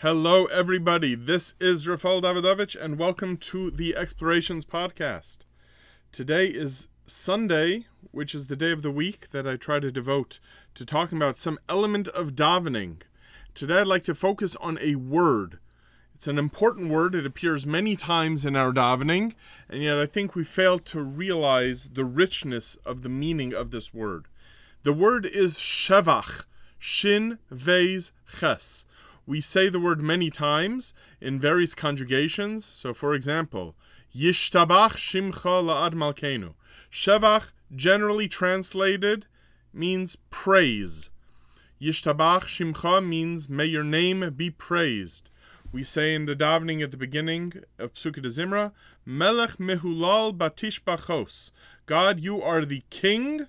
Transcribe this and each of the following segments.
Hello, everybody. This is Rafael Davidovich, and welcome to the Explorations Podcast. Today is Sunday, which is the day of the week that I try to devote to talking about some element of davening. Today, I'd like to focus on a word. It's an important word. It appears many times in our davening, and yet I think we fail to realize the richness of the meaning of this word. The word is shevach, shin, veis, ches we say the word many times in various conjugations. So, for example, Yishtabach Shimcha La'ad Malkenu. Shevach, generally translated, means praise. Yishtabach Shimcha means may your name be praised. We say in the davening at the beginning of Psukei de Zimra, Melech Mehulal Batishbachos. God, you are the King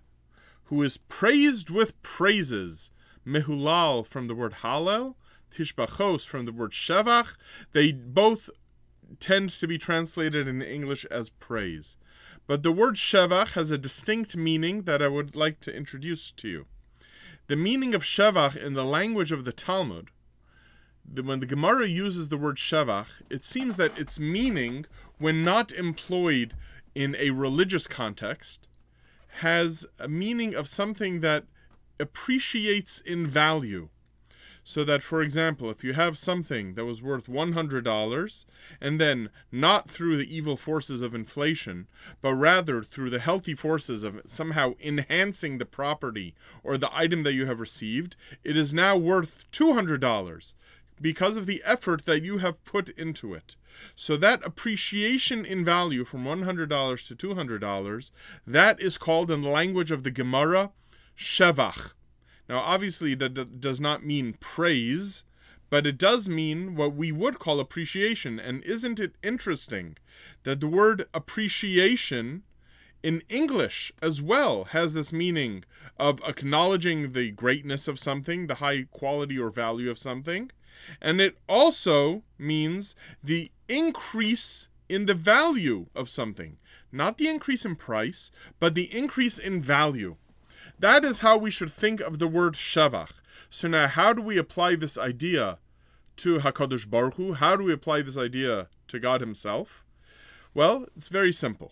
who is praised with praises. Mehulal from the word Hallel, tishbachos from the word shevach. They both tend to be translated in English as praise. But the word shevach has a distinct meaning that I would like to introduce to you. The meaning of shevach in the language of the Talmud, when the Gemara uses the word shevach, it seems that its meaning, when not employed in a religious context, has a meaning of something that appreciates in value so that, for example, if you have something that was worth $100, and then not through the evil forces of inflation, but rather through the healthy forces of somehow enhancing the property or the item that you have received, it is now worth $200 because of the effort that you have put into it. So that appreciation in value from $100 to $200, that is called in the language of the Gemara, shevach. Now, obviously, that does not mean praise, but it does mean what we would call appreciation. And isn't it interesting that the word appreciation in English as well has this meaning of acknowledging the greatness of something, the high quality or value of something. And it also means the increase in the value of something. Not the increase in price, but the increase in value. That is how we should think of the word Shevach. So now, how do we apply this idea to Hakadosh Baruch Hu? How do we apply this idea to God Himself? Well, it's very simple.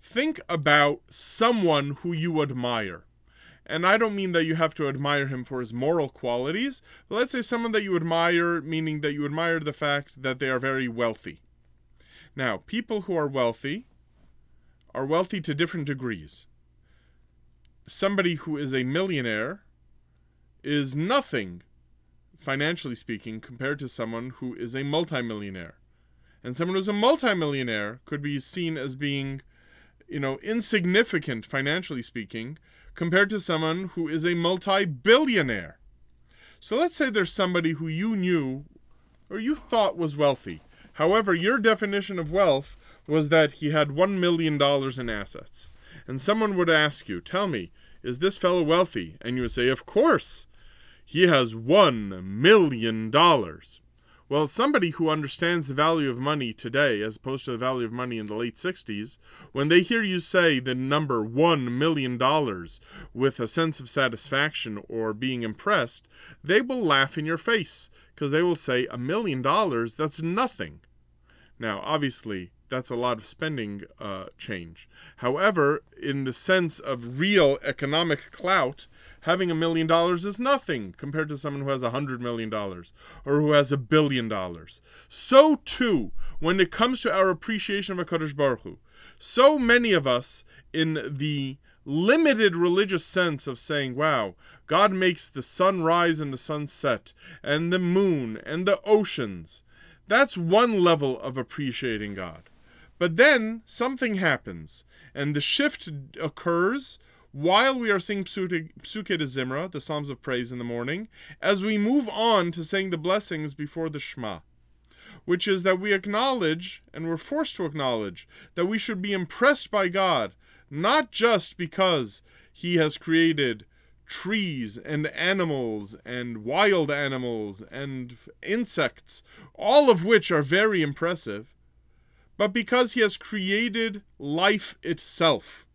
Think about someone who you admire. And I don't mean that you have to admire him for his moral qualities, but let's say someone that you admire, meaning that you admire the fact that they are very wealthy. Now, people who are wealthy are wealthy to different degrees somebody who is a millionaire is nothing, financially speaking, compared to someone who is a multimillionaire. And someone who's a multimillionaire could be seen as being, you know, insignificant, financially speaking, compared to someone who is a multi billionaire. So let's say there's somebody who you knew or you thought was wealthy. However, your definition of wealth was that he had $1 million in assets and someone would ask you, Tell me, is this fellow wealthy? And you would say, Of course. He has one million dollars. Well, somebody who understands the value of money today, as opposed to the value of money in the late 60s, when they hear you say the number $1 million with a sense of satisfaction or being impressed, they will laugh in your face because they will say, a million dollars, that's nothing. Now, obviously, that's a lot of spending uh, change. However, in the sense of real economic clout, having a million dollars is nothing compared to someone who has a hundred million dollars or who has a billion dollars. So too, when it comes to our appreciation of Hakadosh Baruch Hu, so many of us in the limited religious sense of saying, wow, God makes the sun rise and the sun set, and the moon and the oceans. That's one level of appreciating God. But then something happens, and the shift occurs while we are singing Psuke de Zimra, the Psalms of Praise in the morning, as we move on to saying the blessings before the Shema, which is that we acknowledge, and we're forced to acknowledge, that we should be impressed by God, not just because He has created trees and animals and wild animals and insects, all of which are very impressive but because he has created life itself.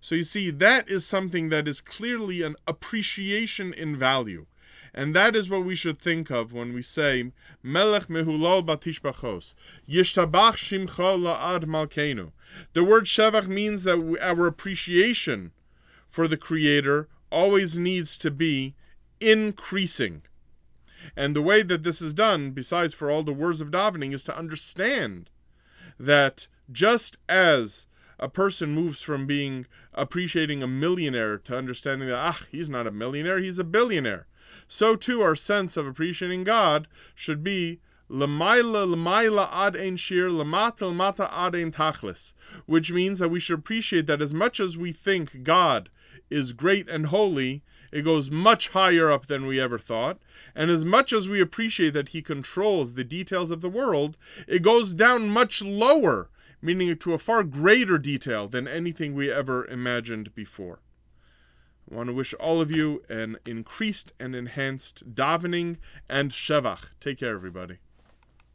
So you see, that is something that is clearly an appreciation in value. And that is what we should think of when we say, Melech mehulol batishbachos, yishtabach shimcha la'ad malkeinu. The word shevach means that our appreciation for the Creator always needs to be increasing. And the way that this is done, besides for all the words of davening, is to understand that just as a person moves from being appreciating a millionaire to understanding that ah he's not a millionaire he's a billionaire so too our sense of appreciating god should be lamaila lamaila ad ein shiur lamata lamata ad ein tachlis which means that we should appreciate that as much as we think god is great and holy it goes much higher up than we ever thought. And as much as we appreciate that he controls the details of the world, it goes down much lower meaning to a far greater detail than anything we ever imagined before. I want to wish all of you an increased and enhanced davening and shevach. Take care, everybody.